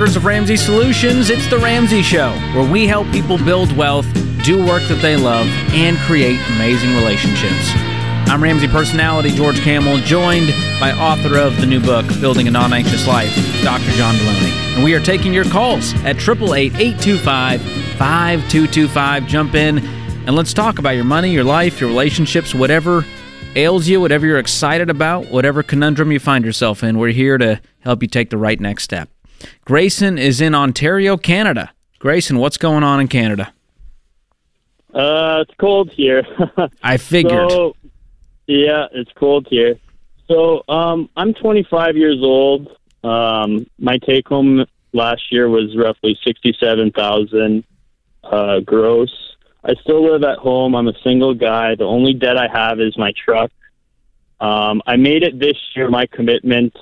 Headquarters of Ramsey Solutions, it's The Ramsey Show, where we help people build wealth, do work that they love, and create amazing relationships. I'm Ramsey personality George Kamel, joined by author of the new book, Building a Non Anxious Life, Dr. John Deloney. And we are taking your calls at 888 825 5225. Jump in and let's talk about your money, your life, your relationships, whatever ails you, whatever you're excited about, whatever conundrum you find yourself in. We're here to help you take the right next step. Grayson is in Ontario, Canada. Grayson, what's going on in Canada? Uh, it's cold here. I figured. So, yeah, it's cold here. So, um, I'm 25 years old. Um, my take home last year was roughly 67,000 uh, gross. I still live at home. I'm a single guy. The only debt I have is my truck. Um, I made it this year my commitment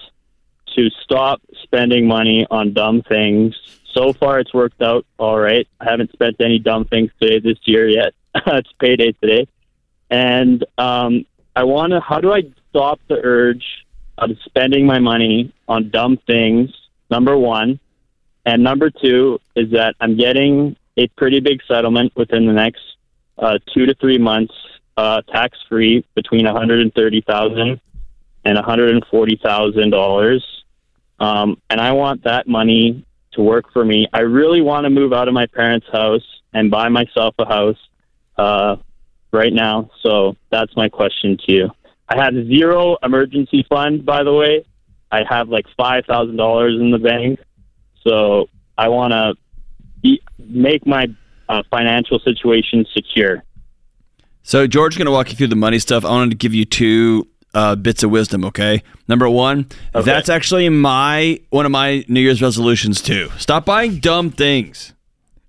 to stop spending money on dumb things. So far, it's worked out all right. I haven't spent any dumb things today this year yet. it's payday today, and um, I want to. How do I stop the urge of spending my money on dumb things? Number one, and number two is that I'm getting a pretty big settlement within the next uh, two to three months, uh, tax free between one hundred and thirty thousand and one hundred and forty thousand dollars. Um, and I want that money to work for me. I really want to move out of my parents' house and buy myself a house uh, right now. So that's my question to you. I have zero emergency fund, by the way. I have like five thousand dollars in the bank, so I want to make my uh, financial situation secure. So George going to walk you through the money stuff. I wanted to give you two uh, bits of wisdom. Okay, number one, Okay. that's actually my one of my New Year's resolutions too. Stop buying dumb things.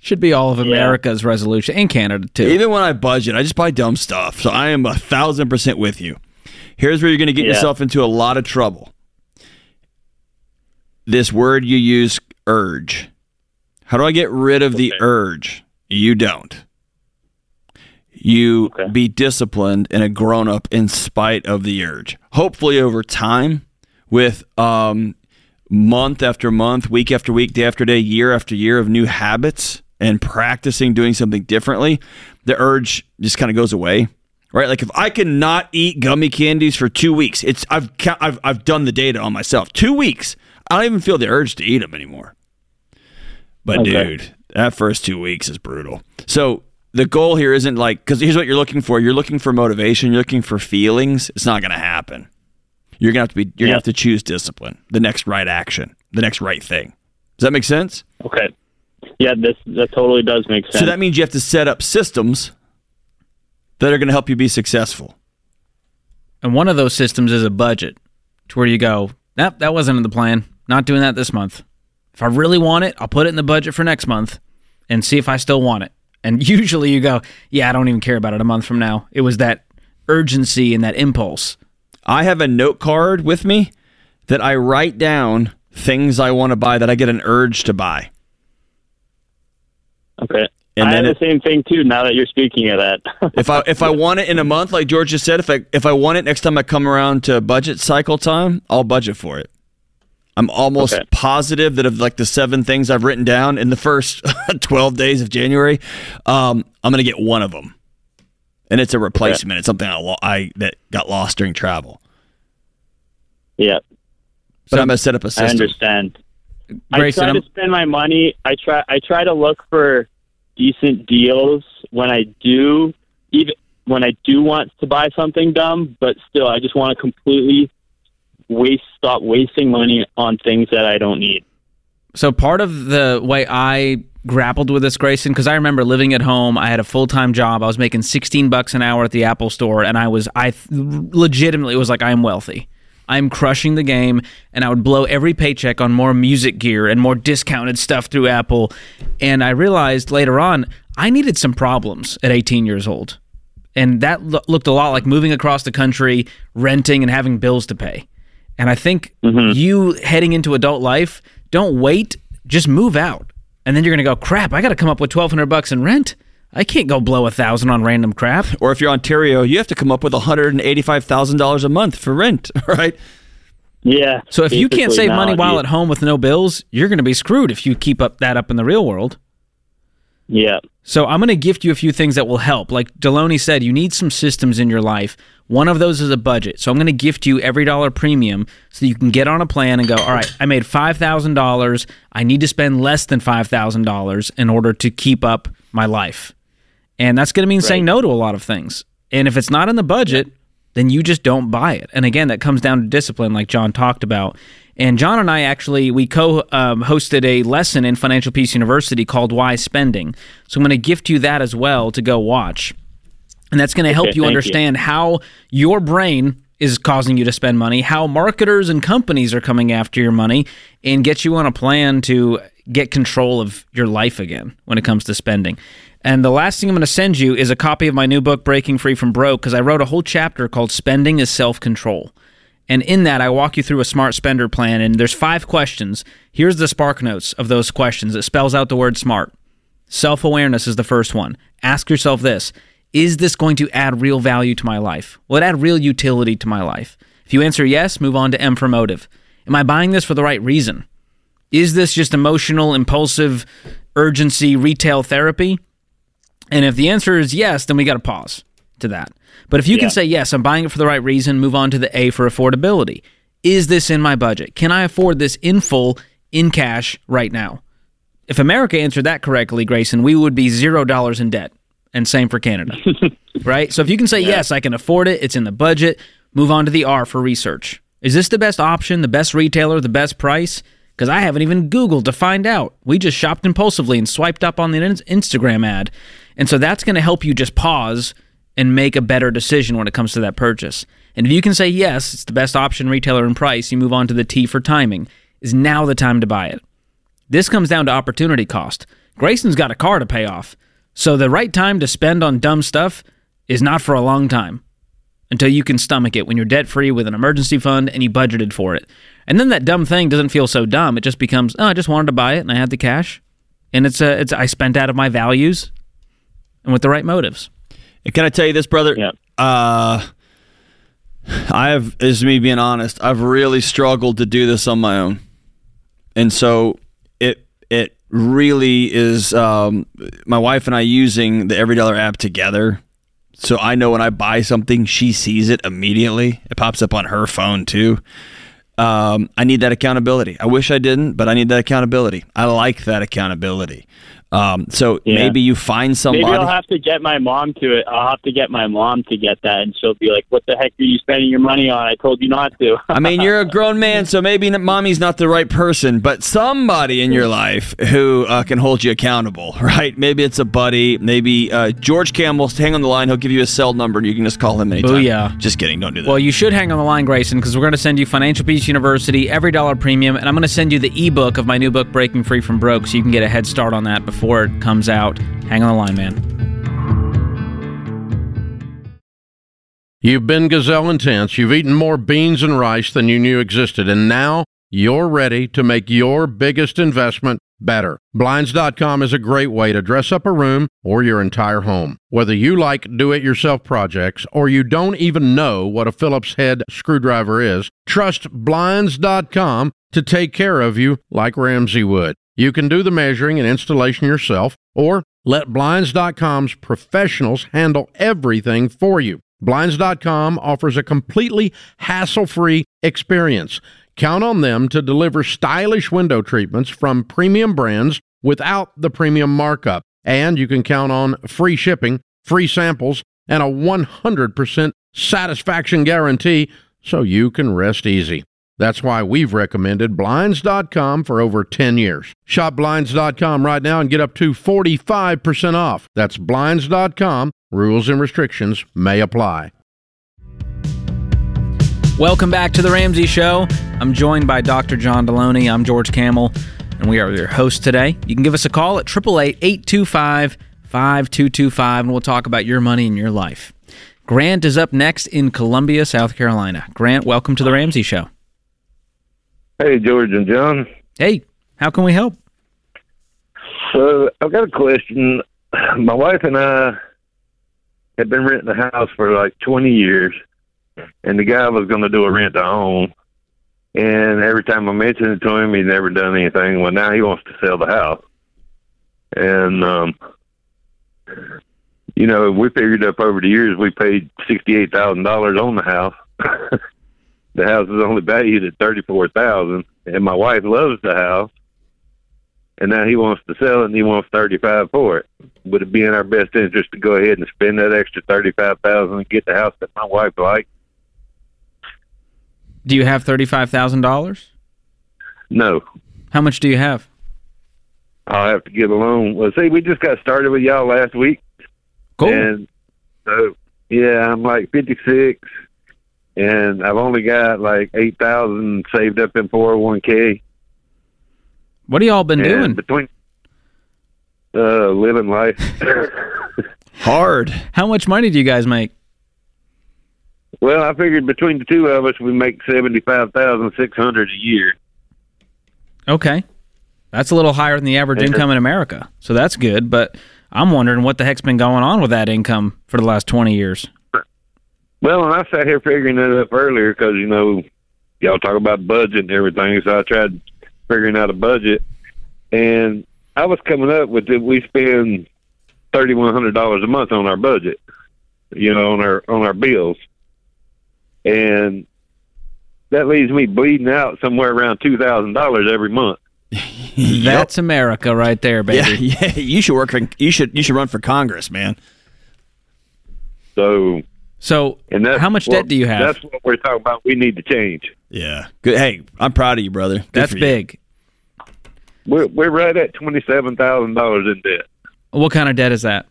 Should be all of America's resolution, and Canada too. Even when I budget, I just buy dumb stuff. So I am a thousand percent with you. Here's where you're going to get Yeah. yourself into a lot of trouble. This word you use, urge. How do I get rid of the urge? You don't. You Okay. be disciplined and a grown up in spite of the urge. Hopefully, over time, with um, month after month, week after week, day after day, year after year of new habits and practicing doing something differently, the urge just kind of goes away. Right? Like if I cannot eat gummy candies for two weeks, it's I've I've I've done the data on myself. Two weeks, I don't even feel the urge to eat them anymore. But Okay. dude, that first two weeks is brutal. So the goal here isn't like because here's what you're looking for. You're looking for motivation. You're looking for feelings. It's not going to happen. You're gonna have to be. You're gonna have to choose discipline, the next right action, the next right thing. Does that make sense? Okay. Yeah, this that totally does make sense. So that means you have to set up systems that are going to help you be successful. And one of those systems is a budget, to where you go, nope, that wasn't in the plan. Not doing that this month. If I really want it, I'll put it in the budget for next month and see if I still want it. And usually you go, yeah, I don't even care about it a month from now. It was that urgency and that impulse. I have a note card with me that I write down things I want to buy that I get an urge to buy. okay. And I then have it- the same thing too. Now that you're speaking of that, If I if I want it in a month, like George just said, if I if I want it next time I come around to budget cycle time, I'll budget for it. I'm almost Okay. positive that of like the seven things I've written down in the first 12 days of January, um, I'm gonna get one of them, and it's a replacement. It's something I, lo- I that got lost during travel, yeah, but I'm gonna set up a system. I understand. Grayson, I try I'm- to spend my money. I try. I try to look for decent deals when I do, even when I do want to buy something dumb. But still, I just want to completely waste, stop wasting money on things that I don't need. So part of the way I grappled with this, Grayson, because I remember living at home. I had a full time job. I was making sixteen bucks an hour at the Apple Store, and I was I legitimately was like, I'm wealthy. I'm crushing the game, and I would blow every paycheck on more music gear and more discounted stuff through Apple. And I realized later on I needed some problems at 18 years old, and that lo- looked a lot like moving across the country, renting, and having bills to pay. And I think mm-hmm. you heading into adult life, don't wait, just move out. And then you're going to go, crap, I got to come up with 1200 bucks in rent. I can't go blow a thousand on random crap. Or if you're Ontario, you have to come up with $185,000 a month for rent, right? Yeah. So if you can't save now, money while you- at home with no bills, you're going to be screwed if you keep up that up in the real world. Yeah. So I'm going to gift you a few things that will help. Like Deloney said, you need some systems in your life. One of those is a budget. So I'm going to gift you EveryDollar premium so you can get on a plan and go, all right, I made $5,000. I need to spend less than $5,000 in order to keep up my life. And that's going to mean saying no to a lot of things. And if it's not in the budget, then you just don't buy it. And again, that comes down to discipline, like John talked about. And John and I actually we co-hosted um, a lesson in Financial Peace University called "Why Spending." So I'm going to gift you that as well to go watch, and that's going to help Okay, you thank you. understand how your brain is causing you to spend money, how marketers and companies are coming after your money, and get you on a plan to get control of your life again when it comes to spending. And the last thing I'm going to send you is a copy of my new book, Breaking Free from Broke, because I wrote a whole chapter called Spending is Self Control. And in that, I walk you through a smart spender plan. And there's five questions. Here's the spark notes of those questions. It spells out the word smart. Self awareness is the first one. Ask yourself this Is this going to add real value to my life? Will it add real utility to my life? If you answer yes, move on to M for motive. Am I buying this for the right reason? Is this just emotional, impulsive, urgency, retail therapy? And if the answer is yes, then we got to pause to that. But if you Yeah. can say, yes, I'm buying it for the right reason, move on to the A for affordability. Is this in my budget? Can I afford this in full, in cash, right now? If America answered that correctly, Grayson, we would be zero dollars in debt. And same for Canada. right? So if you can say, yes, I can afford it, it's in the budget, move on to the R for research. Is this the best option, the best retailer, the best price? Because I haven't even Googled to find out. We just shopped impulsively and swiped up on the Instagram ad. And so that's going to help you just pause and make a better decision when it comes to that purchase. And if you can say, yes, it's the best option, retailer, and price, you move on to the T for timing. Is now the time to buy it? This comes down to opportunity cost. Grayson's got a car to pay off. So the right time to spend on dumb stuff is not for a long time until you can stomach it when you're debt free with an emergency fund and you budgeted for it. And then that dumb thing doesn't feel so dumb. It just becomes, oh, I just wanted to buy it and I had the cash. And it's a, it's I spent out of my values and with the right motives. And can I tell you this, brother? Yeah. Uh, I have, is me being honest. I've really struggled to do this on my own, and so it it really is. Um, my wife and I using the EveryDollar app together, so I know when I buy something, she sees it immediately. It pops up on her phone too. Um, I need that accountability. I wish I didn't, but I need that accountability. I like that accountability. Um, so Yeah. maybe you find somebody. Maybe I'll have to get my mom to it. I'll have to get my mom to get that, and she'll be like, "What the heck are you spending your money on? I told you not to." I mean, you're a grown man, so maybe mommy's not the right person, but somebody in your life who uh, can hold you accountable, right? Maybe it's a buddy. Maybe uh, George Kamel. Hang on the line. He'll give you a cell number, and you can just call him anytime. yeah. Just kidding. Don't do that. Well, you should hang on the line, Grayson, because we're going to send you Financial Peace University, EveryDollar premium, and I'm going to send you the ebook of my new book, Breaking Free from Broke, so you can get a head start on that before it comes out. Hang on the line, man. You've been gazelle intense. You've eaten more beans and rice than you knew existed, and now you're ready to make your biggest investment better. Blinds.com is a great way to dress up a room or your entire home. Whether you like do it yourself projects or you don't even know what a Phillips head screwdriver is, trust Blinds.com to take care of you like Ramsey would. You can do the measuring and installation yourself or let Blinds.com's professionals handle everything for you. Blinds.com offers a completely hassle free experience. Count on them to deliver stylish window treatments from premium brands without the premium markup. And you can count on free shipping, free samples, and a 100% satisfaction guarantee so you can rest easy. That's why we've recommended Blinds.com for over 10 years. Shop Blinds.com right now and get up to 45% off. That's Blinds.com. Rules and restrictions may apply. Welcome back to The Ramsey Show. I'm joined by Dr. John Deloney. I'm George Kamel, and we are your host today. You can give us a call at 888 825 5225, and we'll talk about your money and your life. Grant is up next in Columbia, South Carolina. Grant, welcome to The Ramsey Show. Hey, George and John. Hey, how can we help? So I've got a question. My wife and I had been renting a house for like 20 years, and the guy was going to do a rent to own. And every time I mentioned it to him, he's never done anything. Well, now he wants to sell the house, and um, you know, we figured up over the years we paid sixty eight thousand dollars on the house. the house is only valued at thirty four thousand, and my wife loves the house. And now he wants to sell it, and he wants thirty five for it. Would it be in our best interest to go ahead and spend that extra thirty five thousand and get the house that my wife likes? Do you have thirty-five thousand dollars? No, How much do you have? I'll have to get a loan. Well, see, we just got started with y'all last week, Cool. and so yeah, I'm like fifty six, and I've only got like eight thousand saved up in four hundred one k. what have y'all been And doing? between uh, living life. Hard. How much money do you guys make? well, I figured between the two of us, we make seventy five thousand six hundred a year. Okay. That's a little higher than the average income in America. So that's good, but I'm wondering what the heck's been going on with that income for the last 20 years. Well, and I sat here figuring it up earlier because you know y'all talk about budget and everything, so I tried figuring out a budget, and I was coming up with that we spend thirty one hundred dollars a month on our budget, you know, on our on our bills, and that leaves me bleeding out somewhere around two thousand dollars every month. That's America right there, baby. Yeah, yeah. You should work. For, you should. You should run for Congress, man. So, So, and that's how much what- debt do you have? That's what we're talking about. We need to change. Yeah. Good. Hey, I'm proud of you, brother. Good That's you. big. We're we're right at twenty seven thousand dollars in debt. What kind of debt is that?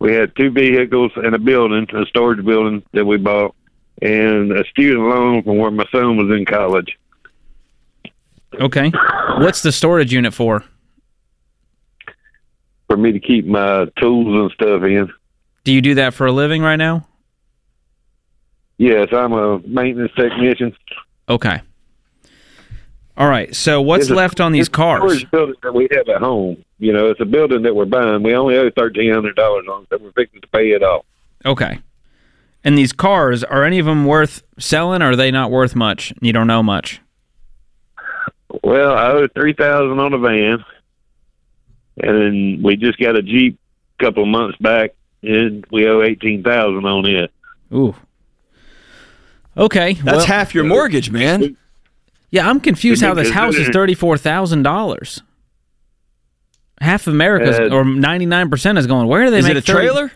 We had two vehicles and a building, a storage building that we bought, and a student loan from where my son was in college. Okay. What's the storage unit for? For me to keep my tools and stuff in. Do you do that for a living right now? Yes, I'm a maintenance technician. Okay. All right. So, what's a- left on these it's cars? building that we have at home. You know, it's a building that we're buying. We only owe thirteen hundred dollars on it, so we're fixing to pay it off. Okay. And these cars, are any of them worth selling or are they not worth much? You don't know much. Well, I owe three thousand on a van, and then we just got a Jeep a couple of months back, and we owe eighteen thousand on it. Ooh. Okay. That's well, half your mortgage, man. Yeah, I'm confused how this house is thirty-four thousand dollars. Half of America's Uh, or ninety-nine percent is going. Where do they Is make it a 30 trailer?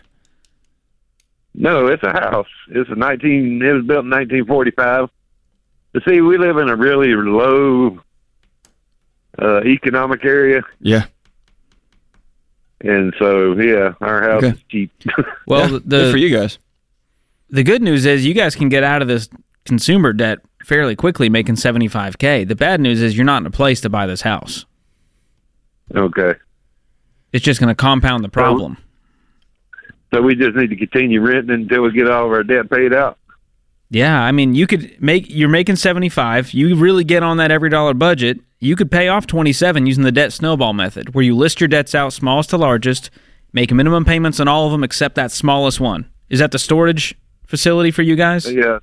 No, it's a house. It's a nineteen. It was built in nineteen forty-five. But see, we live in a really low uh, economic area, Yeah. and so yeah, our house Okay. is cheap. Well, Yeah, the good for you guys. The good news is you guys can get out of this consumer debt fairly quickly, making seventy-five k. The bad news is you're not in a place to buy this house. okay, It's just going to compound the problem. so we just need to continue renting until we get all of our debt paid out. Yeah, I mean, you could make you're making 75. You really get on that EveryDollar budget. You could pay off 27 using the debt snowball method, where you list your debts out smallest to largest, make minimum payments on all of them except that smallest one. Is that the storage facility for you guys? Yeah,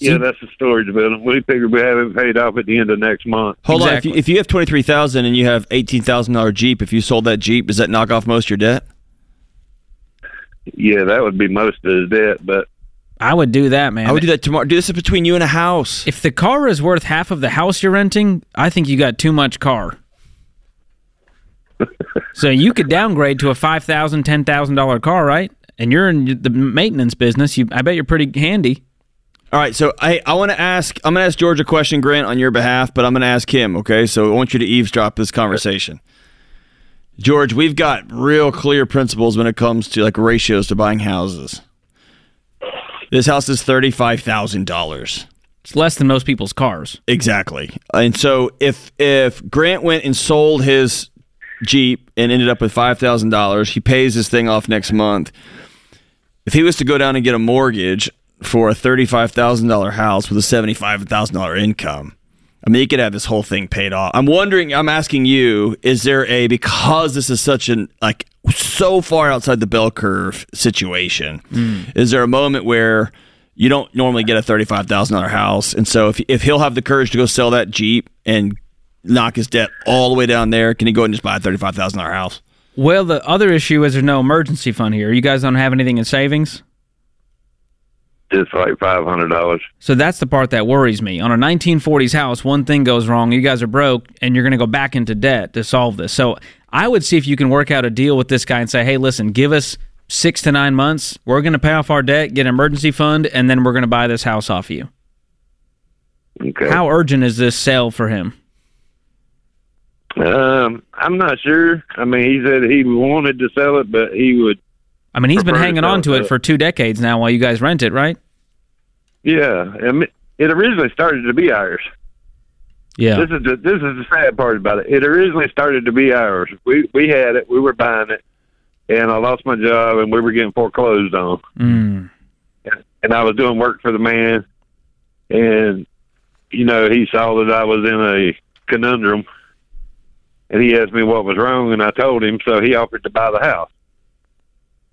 yeah, that's the storage building. We figured we have it paid off at the end of next month. Hold on. If you, if you have twenty three thousand and you have eighteen thousand dollar Jeep, if you sold that Jeep, does that knock off most of your debt? Yeah, that would be most of the debt, but I would do that, man. I would do that tomorrow. Do this is between you and a house. If the car is worth half of the house you're renting, I think you got too much car. so you could downgrade to a five thousand, ten thousand dollar car, right? And you're in the maintenance business. You, I bet you're pretty handy. All right, so I I want to ask. I'm going to ask George a question, Grant, on your behalf, but I'm going to ask him. Okay, so I want you to eavesdrop this conversation. George, we've got real clear principles when it comes to like ratios to buying houses. This house is thirty five thousand dollars. It's less than most people's cars. Exactly. And so if if Grant went and sold his Jeep and ended up with five thousand dollars, he pays his thing off next month. If he was to go down and get a mortgage for a thirty five thousand dollar house with a seventy five thousand dollar income, I mean, he could have this whole thing paid off. I'm wondering. I'm asking you: Is there a because this is such an like so far outside the bell curve situation? Hmm. Is there a moment where you don't normally get a thirty-five thousand dollar house, and so if if he'll have the courage to go sell that Jeep and knock his debt all the way down there, can he go and just buy a thirty-five thousand dollar house? Well, the other issue is there's no emergency fund here. You guys don't have anything in savings? Just like five hundred dollars. So that's the part that worries me. On a 1940s house, one thing goes wrong, you guys are broke, and you're going to go back into debt to solve this. So I would see if you can work out a deal with this guy and say, hey, listen, give us six to nine months. We're going to pay off our debt, get an emergency fund, and then we're going to buy this house off of you. Okay. How urgent is this sale for him? Um, I'm not sure. I mean, he said he wanted to sell it, but he would. I mean, he's been Prefer to hanging on to it. it for two decades now while you guys rent it, right? Yeah, it originally started to be ours. Yeah. This is the this is the sad part about it. It originally started to be ours. We we had it. We were buying it, and I lost my job, and we were getting foreclosed on. Mm. And I was doing work for the man, and you know he saw that I was in a conundrum, and he asked me what was wrong, and I told him. So he offered to buy the house,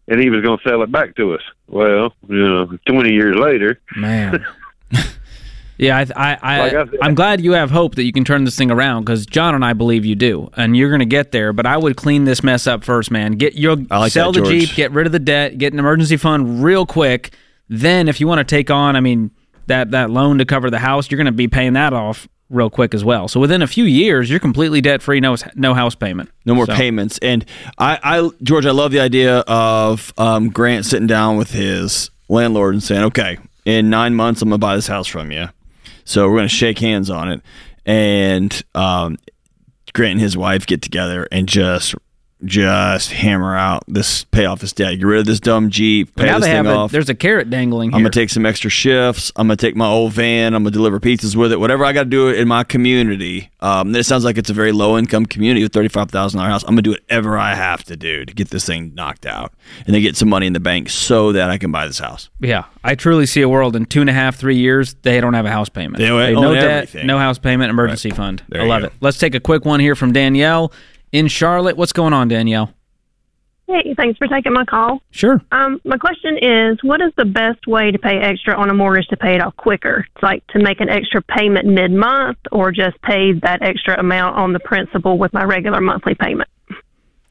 and he was going to sell it back to us. Well, you know, twenty years later, Man. yeah, I, I, I, like I I'm glad you have hope that you can turn this thing around because John and I believe you do, and you're going to get there. But I would clean this mess up first, man. Get your I like sell that, the George. Jeep, get rid of the debt, get an emergency fund real quick. Then, if you want to take on, I mean, that that loan to cover the house, you're going to be paying that off real quick as well. So within a few years, you're completely debt free, no no house payment, No more So- payments. And I, I, George, I love the idea of um, Grant sitting down with his landlord and saying, "Okay, in nine months, I'm gonna buy this house from you. So we're gonna shake hands on it." And um, Grant and his wife get together and just, just hammer out this, pay off this debt, get rid of this dumb Jeep, pay Now this they thing have a, off. there's a carrot dangling I'm gonna take some extra shifts. I'm gonna take my old van. I'm gonna deliver pizzas with it. Whatever I got to do in my community. Um, it sounds like it's a very low income community with thirty five thousand dollar house. I'm gonna do whatever I have to do to get this thing knocked out and then get some money in the bank so that I can buy this house. Yeah, I truly see a world in two and a half, three years they don't have a house payment. They own no debt, everything. no house payment, emergency fund. There I love it. Let's take a quick one here from Danielle in Charlotte. What's going on, Danielle? Hey, thanks for taking my call. Sure. Um, my question is, what is the best way to pay extra on a mortgage to pay it off quicker? It's like to make an extra payment mid-month, or just pay that extra amount on the principal with my regular monthly payment.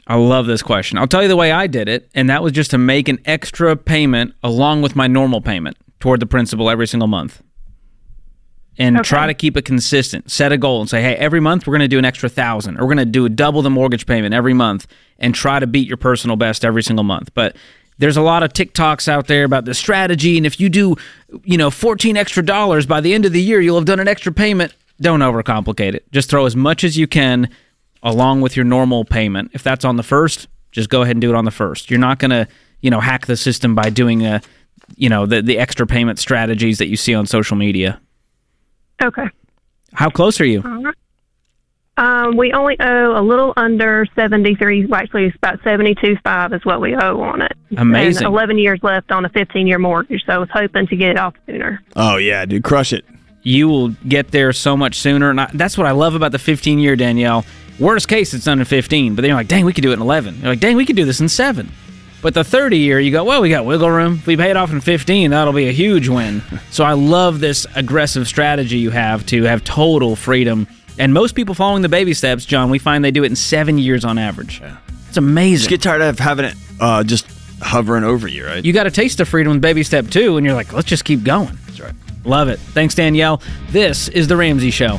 I love this question. I'll tell you the way I did it, and that was just to make an extra payment along with my normal payment toward the principal every single month. And Okay. try to keep it consistent. Set a goal and say, hey, every month we're going to do an extra thousand, or we're going to do double the mortgage payment every month, and try to beat your personal best every single month. But there's a lot of TikToks out there about the strategy, and if you do, you know, 14 extra dollars by the end of the year, you'll have done an extra payment. Don't overcomplicate it. Just throw as much as you can along with your normal payment. If that's on the first, just go ahead and do it on the first. You're not going to, you know, hack the system by doing a, you know, the the extra payment strategies that you see on social media. Okay. How close are you? Um, we only owe a little under seventy-three. Well, actually, it's about seventy-two five is what we owe on it. Amazing. And Eleven years left on a fifteen-year mortgage, so I was hoping to get it off sooner. Oh yeah, dude, crush it. You will get there so much sooner. And I, that's what I love about the 15 year Danielle. Worst case, it's under 15, but then you're like, dang, we could do it in 11. You're like, dang, we could do this in seven. But the 30 year, you go, well, we got wiggle room. If we pay it off in 15, that'll be a huge win. so I love this aggressive strategy you have to have total freedom. And most people following the baby steps, John, we find they do it in seven years on average. Yeah. It's amazing. Just get tired of having it uh, just hovering over you, right? you got a taste of freedom with baby step two, and you're like, let's just keep going. That's right. Love it. Thanks, Danielle. This is The Ramsey Show.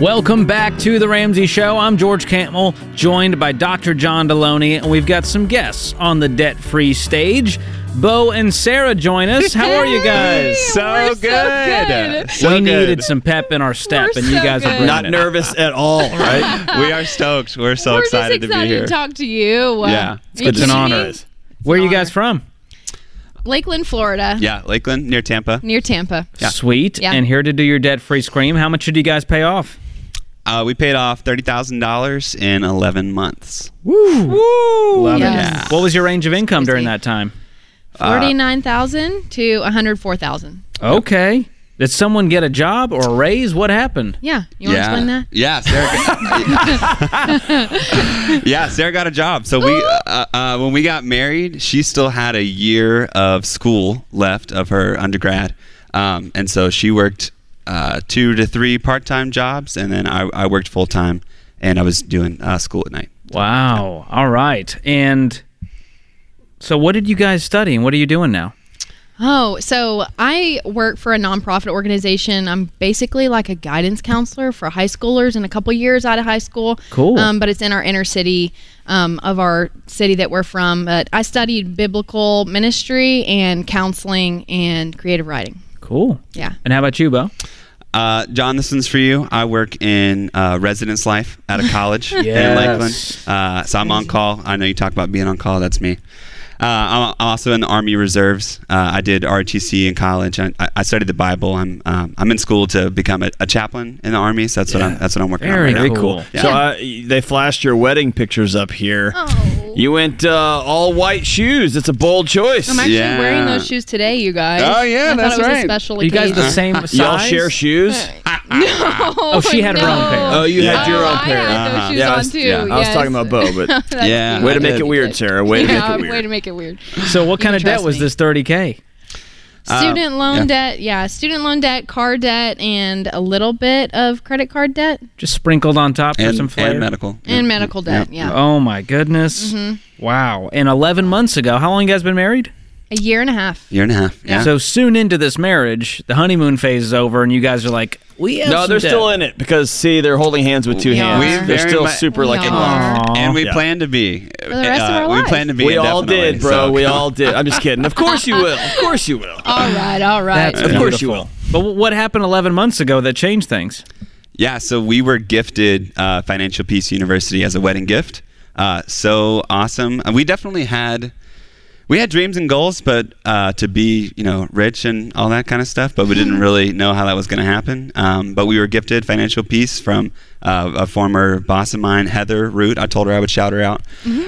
Welcome back to The Ramsey Show. I'm George Kamel, joined by Dr. John Deloney, and we've got some guests on the debt free stage. Bo and Sarah join us. How are you guys? So We're so good. good. So we good. needed some pep in our step, We're and you so guys are good. bringing Not it. nervous at all, right? we are stoked. We're so We're excited, just excited to be here. talk to you. Yeah, it's good to an you honor. guys. Where are you honor. guys from? Lakeland, Florida, yeah, Lakeland near Tampa. near Tampa. Yeah. Sweet. Yeah. And here to do your debt-free scream. How much did you guys pay off? Uh, we paid off thirty thousand dollars in eleven months. Woo! Love Yes. it. What was your range of income during Crazy. that time? Forty-nine thousand to one hundred four thousand. Okay. Did someone get a job or a raise? What happened? Yeah, you want to explain that? Yeah, Sarah. Got, yeah, Sarah got a job. So we, uh, uh, when we got married, she still had a year of school left of her undergrad, um, and so she worked uh, two to three part-time jobs, and then I, I worked full-time, and I was doing uh, school at night. Wow. All right. And so what did you guys study and what are you doing now? Oh, so I work for a nonprofit organization. I'm basically like a guidance counselor for high schoolers in a couple years out of high school. Cool. Um, but it's in our inner city um, of our city that we're from. But I studied biblical ministry and counseling and creative writing. Cool. Yeah. And how about you, Bo? Uh, John, this one's for you. I work in uh, residence life out of college in Lakeland. Uh, so I'm on call. I know you talk about being on call. That's me. Uh, I'm I'm also in the Army Reserves. Uh, I did ROTC in college. I, I studied the Bible. I'm um, I'm in school to become a, a chaplain in the Army. So that's what I'm that's what I'm working Very on. right. Very cool. Cool. So uh, they flashed your wedding pictures up here. Oh. You went uh, all white shoes. It's a bold choice. I'm actually Yeah. wearing those shoes today, you guys. Oh, yeah, I that's thought it was right. a special Are you guys the same size? Y'all share shoes? Oh, she had her own pair. Oh, you had your Oh, own I pair. had those Uh-huh. shoes Yeah, I on was- too. yeah, I I was talking about Bo, but Yeah. way to make it weird, Sarah. Way to make it way weird. to make it weird. So what kind of debt was this 30K? Student loan yeah. debt, yeah, student loan debt, car debt, and a little bit of credit card debt Just sprinkled on top for And, some flavor? and medical. and medical debt. Yeah, Oh my goodness. Mm-hmm. Wow. And 11 months ago, how long you guys been married? a year and a half. Year and a half. Yeah. So soon into this marriage, the honeymoon phase is over and you guys are like, we have No, they're debt. still in it because see, they're holding hands with two We hands. are. We They're very still mu- super like We in love. And we Yeah. plan to be. the rest of uh, our We lives. plan to be. We all indefinitely, did, bro. so- we all did. I'm just kidding. Of course you will. Of course you will. All right, all right. That's Of course you will. But what happened 11 months ago that changed things? Yeah, so we were gifted uh, Financial Peace University as a wedding gift. Uh, so awesome. Uh, We definitely had we had dreams and goals, but uh, to be you know rich and all that kind of stuff. But we didn't really know how that was going to happen. Um, but we were gifted financial peace from uh, a former boss of mine, Heather Root. I told her I would shout her out,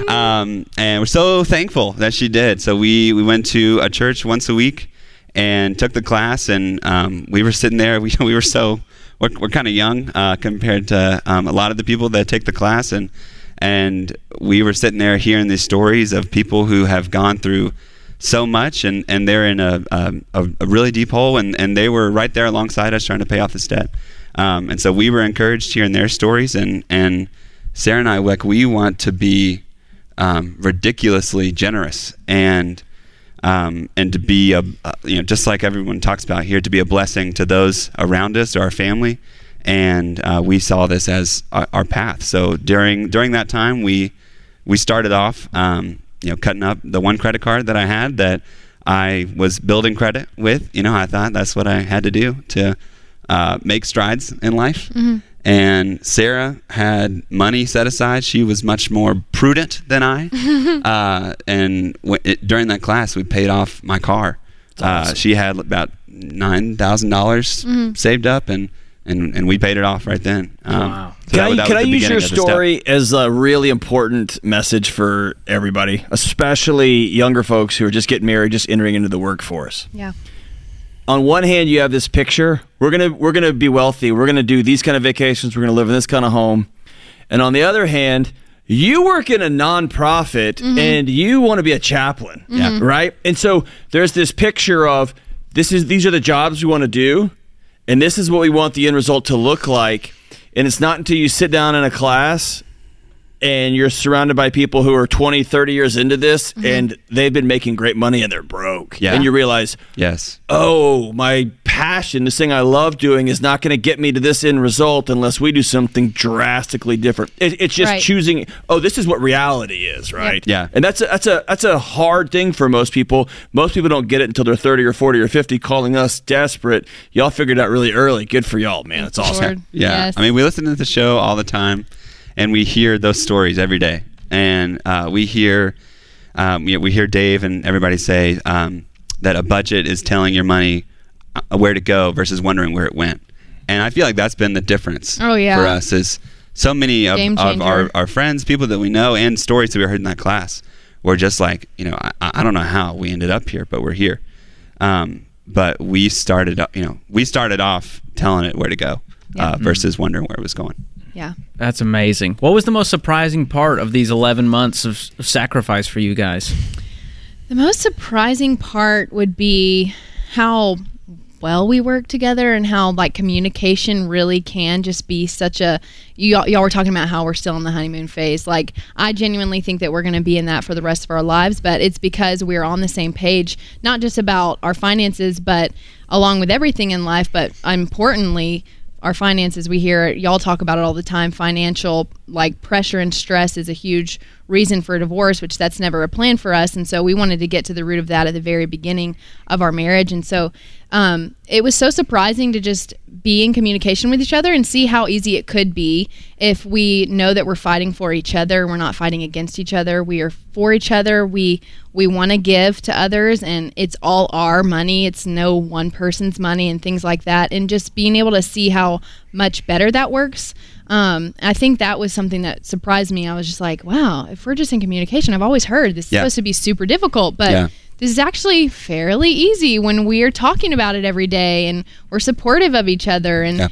um, and we're so thankful that she did. So we we went to a church once a week and took the class, and um, we were sitting there. We we were so we're, we're kind of young uh, compared to um, a lot of the people that take the class, and and we were sitting there hearing these stories of people who have gone through so much, and, and they're in a, a, a really deep hole, and, and they were right there alongside us trying to pay off this debt. Um, and so we were encouraged hearing their stories, and, and Sarah and I, like, we want to be um, ridiculously generous and um, and to be a, you know just like everyone talks about here to be a blessing to those around us or our family and uh, we saw this as our, our path so during during that time we we started off um, you know cutting up the one credit card that I had that I was building credit with you know I thought that's what I had to do to uh, make strides in life and Sarah had money set aside. She was much more prudent than I. uh, and w- it, during that class, we paid off my car. Uh, she had about nine thousand dollars saved up, and, and and we paid it off right then. Um, Wow. so Can that I, that can I use your beginning of the step. story as a really important message for everybody, especially younger folks who are just getting married, just entering into the workforce? Yeah. On one hand, you have this picture: we're gonna we're gonna be wealthy, we're gonna do these kind of vacations, we're gonna live in this kind of home, and on the other hand, you work in a nonprofit and you want to be a chaplain, Yeah. right? And so there's this picture of this is these are the jobs we want to do, and this is what we want the end result to look like. And it's not until you sit down in a class and you're surrounded by people who are 20, 30 years into this mm-hmm. and they've been making great money and they're broke. Yeah. And you realize, Yes. oh, my passion, this thing I love doing is not going to get me to this end result unless we do something drastically different. It, it's just Right. choosing, oh, this is what reality is, right? Yeah. And that's a, that's a that's a hard thing for most people. Most people don't get it until they're 30 or 40 or 50 calling us desperate. Y'all figured it out really early. Good for y'all, man. That's awesome. Lord. Yeah. Yes. I mean, we listen to the show all the time, and we hear those stories every day. And uh, we hear, um, you know, we hear Dave and everybody say um, that a budget is telling your money uh, where to go versus wondering where it went. And I feel like that's been the difference Oh, yeah. for us is so many of, of our, our friends, people that we know, and stories that we heard in that class were just like, you know, I, I don't know how we ended up here, but we're here. Um, but we started, you know, we started off telling it where to go Yeah. uh, versus wondering where it was going. Yeah. That's amazing. What was the most surprising part of these 11 months of sacrifice for you guys? The most surprising part would be how well we work together and how like communication really can just be such a you y'all were talking about how we're still in the honeymoon phase like i genuinely think that we're going to be in that for the rest of our lives but it's because we're on the same page not just about our finances but along with everything in life but importantly our finances. We hear y'all talk about it all the time financial like pressure and stress is a huge reason for divorce which that's never a plan for us. And so we wanted to get to the root of that at the very beginning of our marriage. And so um, it was so surprising to just be in communication with each other and see how easy it could be if we know that we're fighting for each other. We're not fighting against each other. We are for each other. We we want to give to others and it's all our money. It's no one person's money and things like that. And just being able to see how much better that works um, I think that was something that surprised me. I was just like, wow, if we're just in communication, I've always heard this is Yeah. supposed to be super difficult, but Yeah. this is actually fairly easy when we're talking about it every day and we're supportive of each other and Yeah.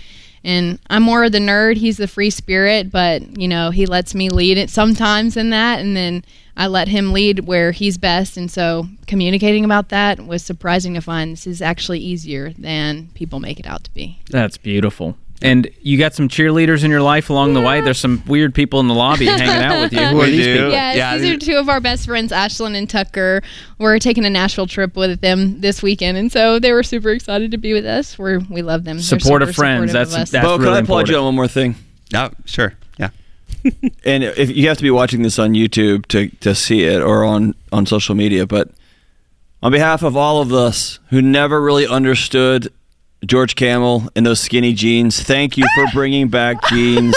and I'm more of the nerd, he's the free spirit, but you know, he lets me lead it sometimes in that and then I let him lead where he's best and so communicating about that was surprising to find this is actually easier than people make it out to be. That's beautiful. And you got some cheerleaders in your life along the way. There's some weird people in the lobby hanging out with you. Who are We these do. people? Yes, Yeah, these these- are two of our best friends, Ashlyn and Tucker. We're taking a Nashville trip with them this weekend, and so they were super excited to be with us. We're we love them. They're Supportive friends. That's- of us. that's- Bo, can really I applaud you on one more thing? Oh, sure. Yeah. and if you have to be watching this on YouTube to, to see it or on, on social media, but on behalf of all of us who never really understood George Kamel and those skinny jeans, thank you for bringing back jeans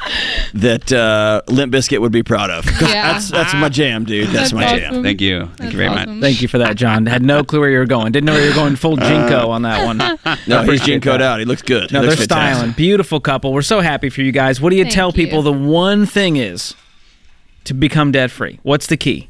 that uh, Limp Bizkit would be proud of. Yeah. That's that's my jam, dude. That's, That's my awesome. jam. Thank you. Thank you very awesome. much. Thank you for that, John. Had no clue where you were going. Didn't know where you were going full JNCO on that one. No, he's Appreciate Gene code that. out. He looks good. No, he they're looks styling. Beautiful couple. We're so happy for you guys. What do you Thank tell you. people the one thing is to become debt free? What's the key?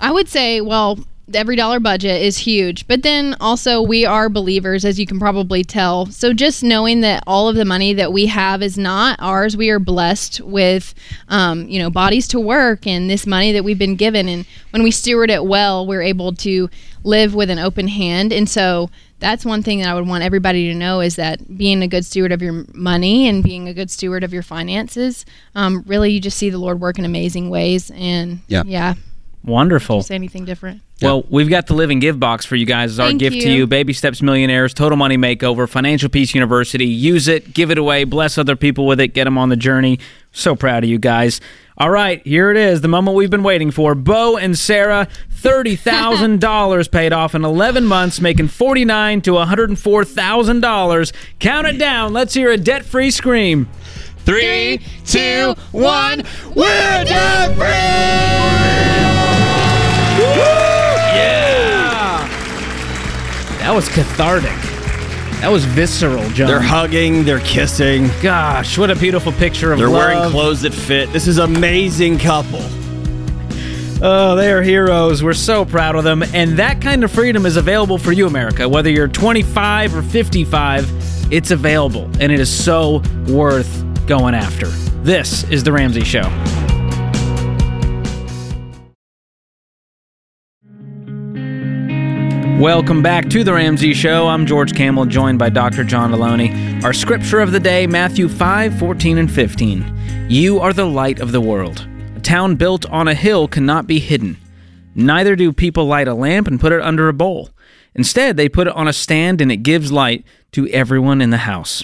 I would say, well, the EveryDollar budget is huge, but then also we are believers, as you can probably tell. So just knowing that all of the money that we have is not ours, we are blessed with, um, you know, bodies to work and this money that we've been given. And when we steward it well, we're able to live with an open hand. And so that's one thing that I would want everybody to know is that being a good steward of your money and being a good steward of your finances, um, really you just see the Lord work in amazing ways. And Yeah. yeah, Wonderful. say anything different. Well, we've got the Live and Give box for you guys as our Thank gift to you. you. Baby Steps Millionaires, Total Money Makeover, Financial Peace University. Use it, give it away, bless other people with it, get them on the journey. So proud of you guys. All right, here it is, the moment we've been waiting for. Bo and Sarah, $30,000 paid off in 11 months, making 49 to $104,000. Count it down. Let's hear a debt free scream. Three, two, one. We're debt Yeah! That was cathartic. That was visceral, John. They're hugging. They're kissing. Gosh, what a beautiful picture of They're love. wearing clothes that fit. This is amazing couple. Oh, they are heroes. We're so proud of them. And that kind of freedom is available for you, America. Whether you're 25 or 55, it's available. And it is so worth going after. This is The Ramsey Show. Welcome back to The Ramsey Show. I'm George Kamel, joined by Dr. John Deloney. Our scripture of the day, Matthew 5 14 and 15. You are the light of the world. A town built on a hill cannot be hidden. Neither do people light a lamp and put it under a bowl. Instead, they put it on a stand and it gives light to everyone in the house.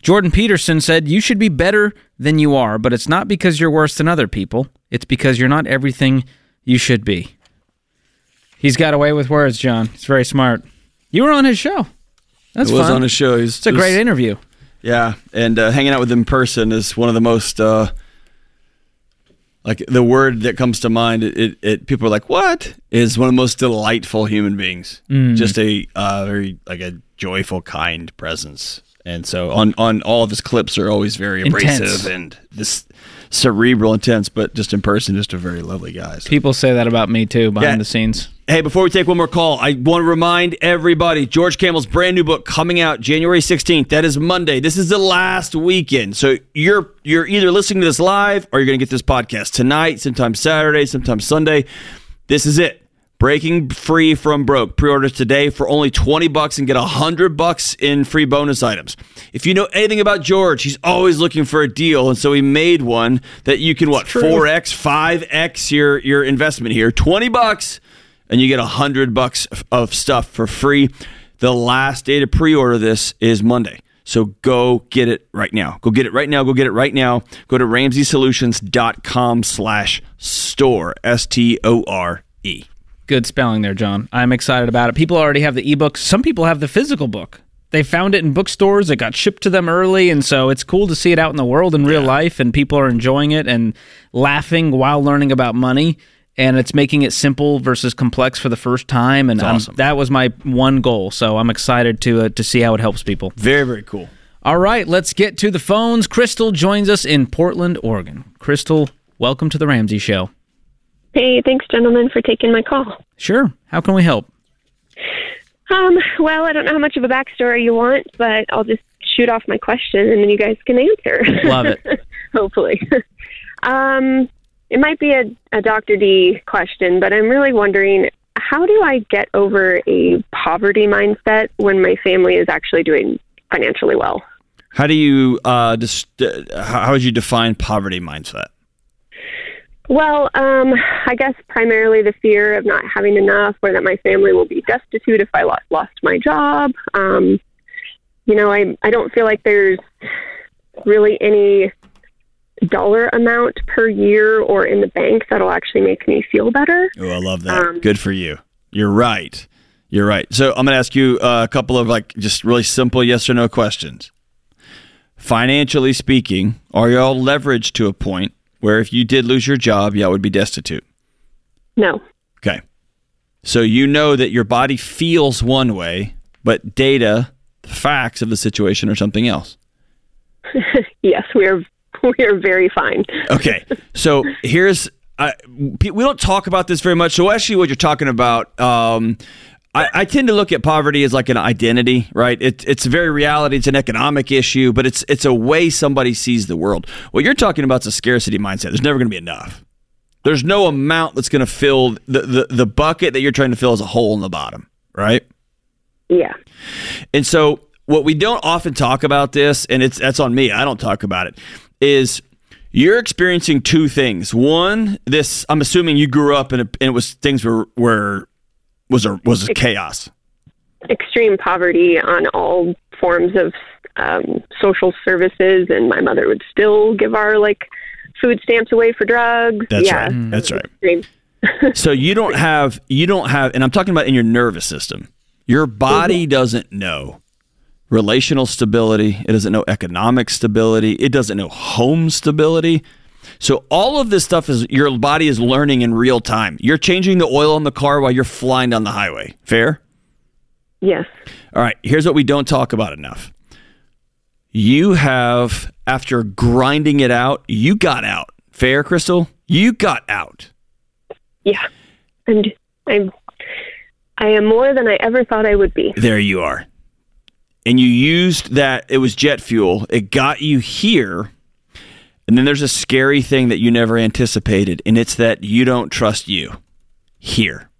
Jordan Peterson said, You should be better than you are, but it's not because you're worse than other people. It's because you're not everything you should be. He's got away with words, John. He's very smart. You were on his show. That's it was fun. on his show. He's, It's a great interview. Yeah, and uh, hanging out with him in person is one of the most uh, like the word that comes to mind. It, it, it people are like, "What?" is one of the most delightful human beings. Mm. Just a uh, very like a joyful, kind presence. And so on on all of his clips are always very Intense. abrasive and this cerebral, intense, but just in person, just a very lovely guy. So- People say that about me too behind Yeah. the scenes. Hey, before we take one more call, I want to remind everybody George Kamel's brand new book coming out January 16th. That is Monday. This is the last weekend. So you're you're either listening to this live or you're going to get this podcast tonight, sometime Saturday, sometime Sunday. This is it. Breaking free from broke. Pre-orders today for only 20 bucks and get 100 bucks in free bonus items. If you know anything about George, he's always looking for a deal and so he made one that you can what 4x, 5x your your investment here. 20 bucks and you get a hundred bucks of- of stuff for free. The last day to pre-order this is Monday. So go get it right now. Go get it right now. Go get it right now. Go to ramseysolutions.com slash store. S-T-O-R-E. Good spelling there, John. I'm excited about it. People already have the ebook. Some people have the physical book. They found it in bookstores. It got shipped to them early, and so it's cool to see it out in the world in real life, and people are enjoying it and laughing while learning about money. And it's making it simple versus complex for the first time, and awesome. that was my one goal. So I'm excited to uh, to see how it helps people. Very, very cool. All right, let's get to the phones. Crystal joins us in Portland, Oregon. Crystal, welcome to the Ramsey Show. Hey, thanks, gentlemen, for taking my call. Sure. How can we help? Um, well, I don't know how much of a backstory you want, but I'll just shoot off my question and then you guys can answer. Love it. Hopefully. um, it might be a, a Dr. D question, but I'm really wondering how do I get over a poverty mindset when my family is actually doing financially well? How do you, uh, dis- uh, how how would you define poverty mindset? Well, um, I guess primarily the fear of not having enough, or that my family will be destitute if I lo- lost my job. Um, you know, I I don't feel like there's really any dollar amount per year or in the bank that'll actually make me feel better. Oh, I love that. Um, Good for you. You're right. You're right. So I'm going to ask you uh, a couple of like just really simple yes or no questions. Financially speaking, are y'all leveraged to a point where if you did lose your job, y'all would be destitute? No. Okay. So you know that your body feels one way, but data, the facts of the situation are something else. yes, we are we are very fine. Okay. So here's I, we don't talk about this very much. So actually, what you're talking about, um, I, I tend to look at poverty as like an identity, right? It, it's a very reality. It's an economic issue, but it's it's a way somebody sees the world. What you're talking about is a scarcity mindset. There's never going to be enough. There's no amount that's going to fill the, the the bucket that you're trying to fill as a hole in the bottom, right? Yeah. And so what we don't often talk about this, and it's that's on me, I don't talk about it, is you're experiencing two things. One, this I'm assuming you grew up and it, and it was things were were was a was a chaos. extreme poverty on all forms of um, social services, and my mother would still give our like food stamps away for drugs. That's yeah, right. That's right. extreme. So you don't have you don't have and I'm talking about in your nervous system. Your body doesn't know relational stability, it doesn't know economic stability, it doesn't know home stability. So all of this stuff is your body is learning in real time. You're changing the oil in the car while you're flying down the highway. Fair? Yes. All right, here's what we don't talk about enough. You have after grinding it out, you got out. Fair, Crystal? You got out. Yeah. And I'm I am more than I ever thought I would be. There you are. And you used that, it was jet fuel. It got you here. And then there's a scary thing that you never anticipated, and it's that you don't trust you here.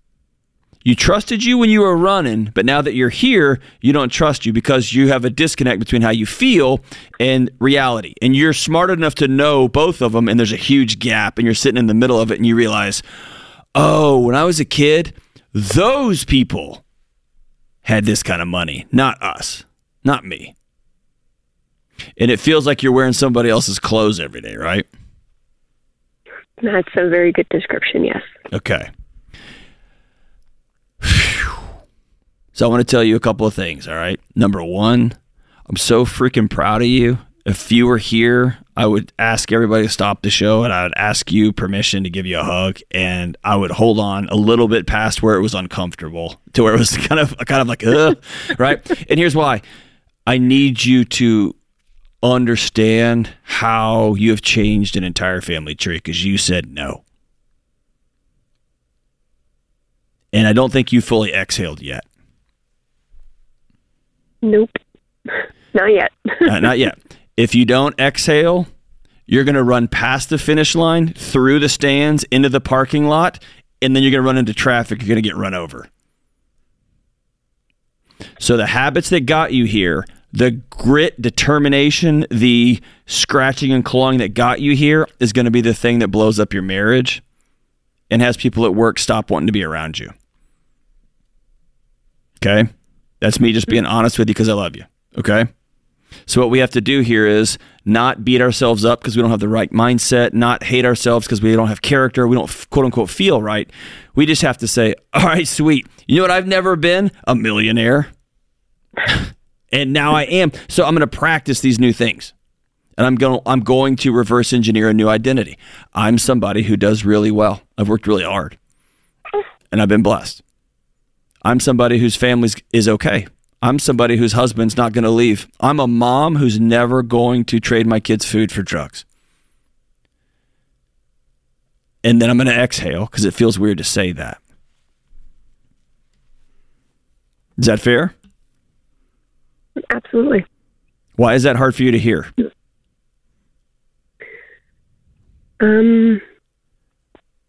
You trusted you when you were running, but now that you're here, you don't trust you because you have a disconnect between how you feel and reality. And you're smart enough to know both of them, and there's a huge gap, and you're sitting in the middle of it, and you realize, oh, when I was a kid, those people had this kind of money, not us, not me. And it feels like you're wearing somebody else's clothes every day, right? That's a very good description, yes. Okay. So I want to tell you a couple of things, all right? Number one, I'm so freaking proud of you. If you were here, I would ask everybody to stop the show and I would ask you permission to give you a hug and I would hold on a little bit past where it was uncomfortable to where it was kind of kind of like uh, right? And here's why. I need you to understand how you have changed an entire family tree because you said no. And I don't think you fully exhaled yet. Nope. Not yet. Uh, not yet. If you don't exhale, you're going to run past the finish line, through the stands, into the parking lot, and then you're going to run into traffic. You're going to get run over. So the habits that got you here, the grit, determination, the scratching and clawing that got you here is going to be the thing that blows up your marriage and has people at work stop wanting to be around you. Okay? That's me just being honest with you because I love you. Okay? So what we have to do here is not beat ourselves up because we don't have the right mindset, not hate ourselves because we don't have character, we don't quote unquote feel right. We just have to say, "All right, sweet. You know what I've never been? A millionaire." and now I am. So I'm going to practice these new things. And I'm going I'm going to reverse engineer a new identity. I'm somebody who does really well. I've worked really hard. And I've been blessed. I'm somebody whose family is okay. I'm somebody whose husband's not going to leave. I'm a mom who's never going to trade my kids' food for drugs. And then I'm going to exhale because it feels weird to say that. Is that fair? Absolutely. Why is that hard for you to hear? Um,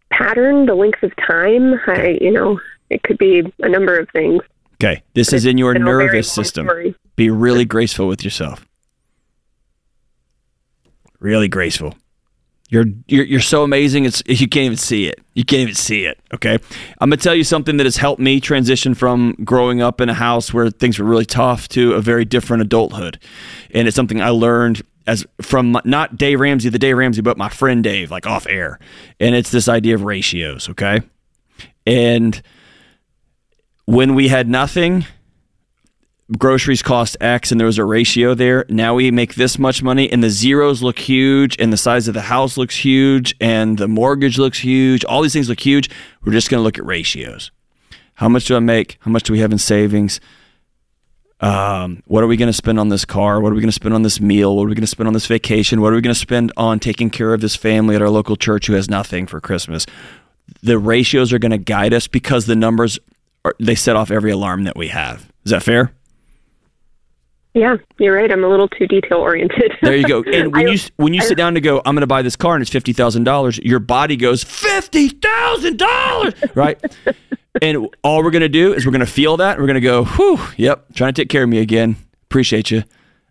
pattern, the length of time. I, you know, it could be a number of things. Okay, this is in your been a very long nervous system. story. Be really graceful with yourself. Really graceful. You're, you're you're so amazing. It's you can't even see it. You can't even see it. Okay, I'm gonna tell you something that has helped me transition from growing up in a house where things were really tough to a very different adulthood, and it's something I learned as from not Dave Ramsey, the Dave Ramsey, but my friend Dave, like off air, and it's this idea of ratios. Okay, and when we had nothing, groceries cost X and there was a ratio there. Now we make this much money and the zeros look huge and the size of the house looks huge and the mortgage looks huge. All these things look huge. We're just going to look at ratios. How much do I make? How much do we have in savings? Um, what are we going to spend on this car? What are we going to spend on this meal? What are we going to spend on this vacation? What are we going to spend on taking care of this family at our local church who has nothing for Christmas? The ratios are going to guide us because the numbers are, they set off every alarm that we have. Is that fair? Yeah, you're right. I'm a little too detail oriented. There you go. And when I- you when you I- sit down to go, I'm going to buy this car and it's fifty thousand dollars. Your body goes fifty thousand dollars, right? and all we're going to do is we're going to feel that. We're going to go, whew, yep, trying to take care of me again. Appreciate you.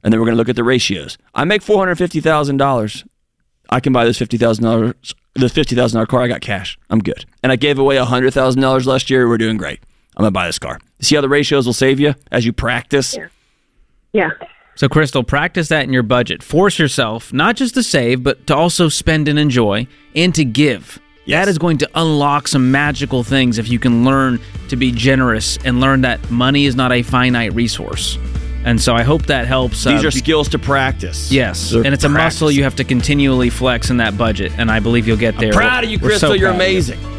And then we're going to look at the ratios. I make four hundred fifty thousand dollars. I can buy this fifty thousand dollars. The fifty thousand dollar car. I got cash. I'm good. And I gave away hundred thousand dollars last year. We're doing great. I'm going to buy this car. See how the ratios will save you as you practice. yeah. So, Crystal, practice that in your budget. Force yourself not just to save, but to also spend and enjoy and to give. Yes. That is going to unlock some magical things if you can learn to be generous and learn that money is not a finite resource. And so I hope that helps. These uh, are be- skills to practice. Yes, They're and it's a muscle you have to continually flex in that budget, and I believe you'll get there. Proud of you, We're so Crystal. You're amazing. you.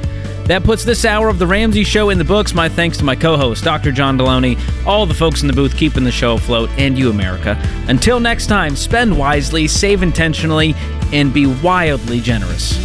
That puts this hour of the Ramsey Show in the books. My thanks to my co-host, Dr. John Delony, all the folks in the booth keeping the show afloat, and you, America. Until next time, spend wisely, save intentionally, and be wildly generous.